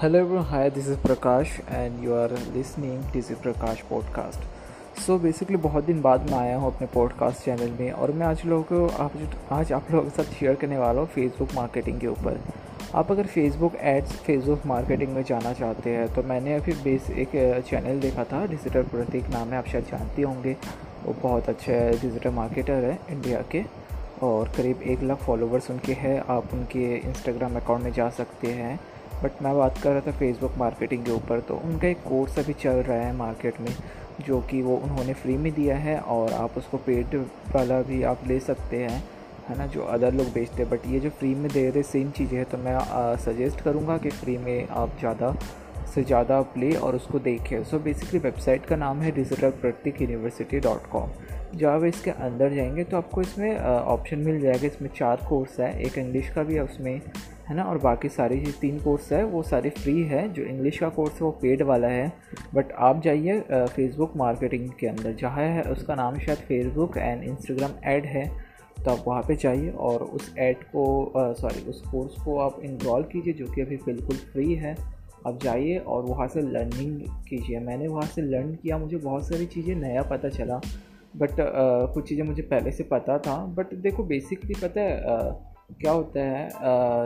Hello everyone, hi, this is Prakash and you are listening this is Prakash podcast. So basically बहुत दिन बाद मैं आया हूँ अपने पॉडकास्ट चैनल में और मैं आज लोगों को आप आज आप लोगों के साथ शेयर करने वाला हूँ फेसबुक मार्केटिंग के ऊपर। आप अगर फेसबुक एड्स फेसबुक मार्केटिंग में जाना चाहते हैं तो मैंने अभी बेस एक चैनल देखा था डिजिटल प्रतीक नाम है आप शायद जानते होंगे। वो बहुत अच्छे डिजिटल मार्केटर है इंडिया के और करीब एक लाख फॉलोवर्स उनके हैं। आप उनके इंस्टाग्राम अकाउंट में जा सकते हैं। बट मैं बात कर रहा था फेसबुक मार्केटिंग के ऊपर तो उनका एक कोर्स अभी चल रहा है मार्केट में, जो कि वो उन्होंने फ्री में दिया है और आप उसको पेड वाला भी आप ले सकते हैं, है ना, जो अदर लोग बेचते हैं। बट ये जो फ्री में दे रहे सेम चीज़ें हैं तो मैं सजेस्ट करूँगा कि फ्री में आप ज़्यादा से ज़्यादा आप ले और उसको देखें। सो बेसिकली वेबसाइट का नाम है digital Prateek university dot com जब आप इसके अंदर जाएँगे तो आपको इसमें ऑप्शन मिल जाएगा। इसमें चार कोर्स है। एक इंग्लिश का भी है उसमें, है ना? और बाकी सारी जो तीन कोर्स है, वो सारे फ्री है। जो इंग्लिश का कोर्स है, वो पेड वाला है। बट आप जाइए फेसबुक मार्केटिंग के अंदर। जहाँ है, उसका नाम शायद फेसबुक एंड इंस्टाग्राम ऐड है। तो आप वहाँ पे जाइए और उस ऐड को सॉरी उस कोर्स को आप इनरोल कीजिए, जो कि अभी बिल्कुल फ्री है। आप जाइए और वहाँ से लर्निंग कीजिए। मैंने वहाँ से लर्न किया, मुझे बहुत सारी चीज़ें नया पता चला बट कुछ चीज़ें मुझे पहले से पता था। बट देखो बेसिकली पता है क्या होता है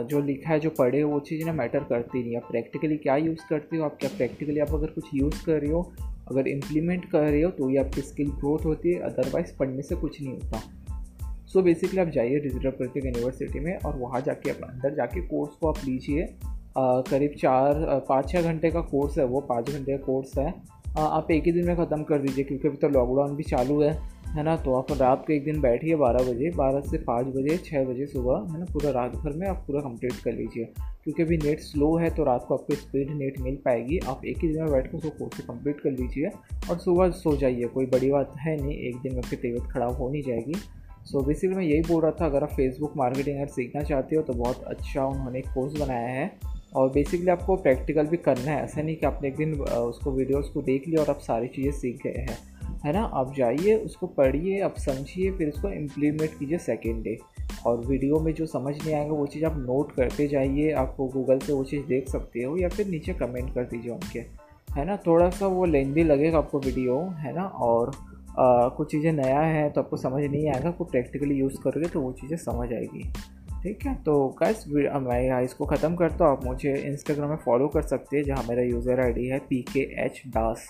जो लिखा है, जो पढ़े हो, वो चीज़ ना मैटर करती नहीं। आप प्रैक्टिकली क्या यूज़ करते हो? आप क्या प्रैक्टिकली आप अगर कुछ यूज़ कर रहे हो, अगर इम्प्लीमेंट कर रहे हो तो ये आपकी स्किल ग्रोथ होती है। अदरवाइज़ पढ़ने से कुछ नहीं होता। सो so बेसिकली आप जाइए डिजिटल प्रत्येक यूनिवर्सिटी में और वहाँ जाके आप अंदर जाके कोर्स को आप लीजिए। करीब चार पाँच छः घंटे का कोर्स है वो, पाँच घंटे का कोर्स है। आप एक ही दिन में ख़त्म कर दीजिए क्योंकि अभी तो लॉकडाउन भी चालू है है ना? तो आप रात को एक दिन बैठिए बारह बजे, बारह से पाँच बजे छः बजे सुबह, है ना? पूरा रात भर में आप पूरा कंप्लीट कर लीजिए। क्योंकि अभी नेट स्लो है तो रात को आपको स्पीड नेट मिल पाएगी। आप एक ही दिन में बैठ कर उसको कोर्स को कंप्लीट कर लीजिए और सुबह सो जाइए, कोई बड़ी बात है नहीं, एक दिन में आपकी तबीयत ख़राब हो नहीं जाएगी। सो so बेसिकली मैं यही बोल रहा था, अगर आप फेसबुक मार्केटिंग अगर सीखना चाहते हो तो बहुत अच्छा उन्होंने एक कोर्स बनाया है। और बेसिकली आपको प्रैक्टिकल भी करना है। ऐसा नहीं कि आपने एक दिन उसको वीडियोस को देख लिया और आप सारी चीज़ें सीख गए हैं। है ना? आप जाइए उसको पढ़िए आप समझिए फिर उसको इम्प्लीमेंट कीजिए सेकेंड डे और वीडियो में जो समझ नहीं आएगा वो चीज़ आप नोट करते जाइए। आपको गूगल से वो चीज़ देख सकते हो या फिर नीचे कमेंट कर दीजिए उनके। है ना? थोड़ा सा वो लेंदी लगेगा आपको वीडियो है ना? और आ, कुछ चीज़ें नया है तो आपको समझ नहीं आएगा आपको प्रैक्टिकली यूज़ करोगे तो वो चीज़ें समझ आएगी। ठीक है? तो गैस मैं इसको ख़त्म करता हूँ। आप मुझे इंस्टाग्राम में फॉलो कर सकते हैं, जहाँ मेरा यूज़र आईडी है P K H Das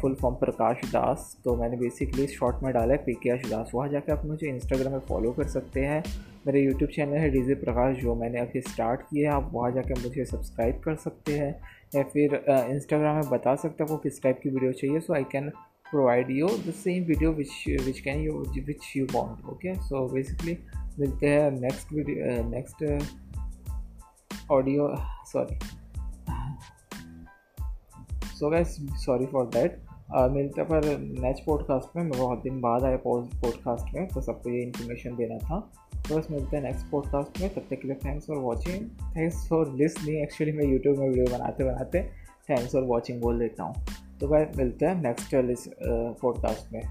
full form Prakash Das तो मैंने बेसिकली शॉर्ट में डाला है पी के एच दास वहाँ जाके आप मुझे इंस्टाग्राम में फॉलो कर सकते हैं। मेरे यूट्यूब चैनल है डीजे प्रकाश जो मैंने अभी स्टार्ट किया है। आप वहाँ जाके मुझे सब्सक्राइब कर सकते हैं। या फिर इंस्टाग्राम में बता सकते हैं आपको किस टाइप की वीडियो चाहिए। So I can provide you the same video which which can you, which you want, okay? So basically मिलते हैं next video next audio sorry so guys sorry for that मिलते पर नेक्स्ट पॉडकास्ट में मैं बहुत दिन बाद आया पॉडकास्ट में तो सबको ये इन्फॉर्मेशन देना था। तो बस मिलते हैं नेक्स्ट पॉडकास्ट में, तब तक के लिए thanks for watching thanks for listening actually मैं यूट्यूब में वीडियो बनाते बनाते थैंक्स फॉर वॉचिंग बोल देता हूँ। तो भाई मिलते हैं नेक्स्ट पॉडकास्ट में।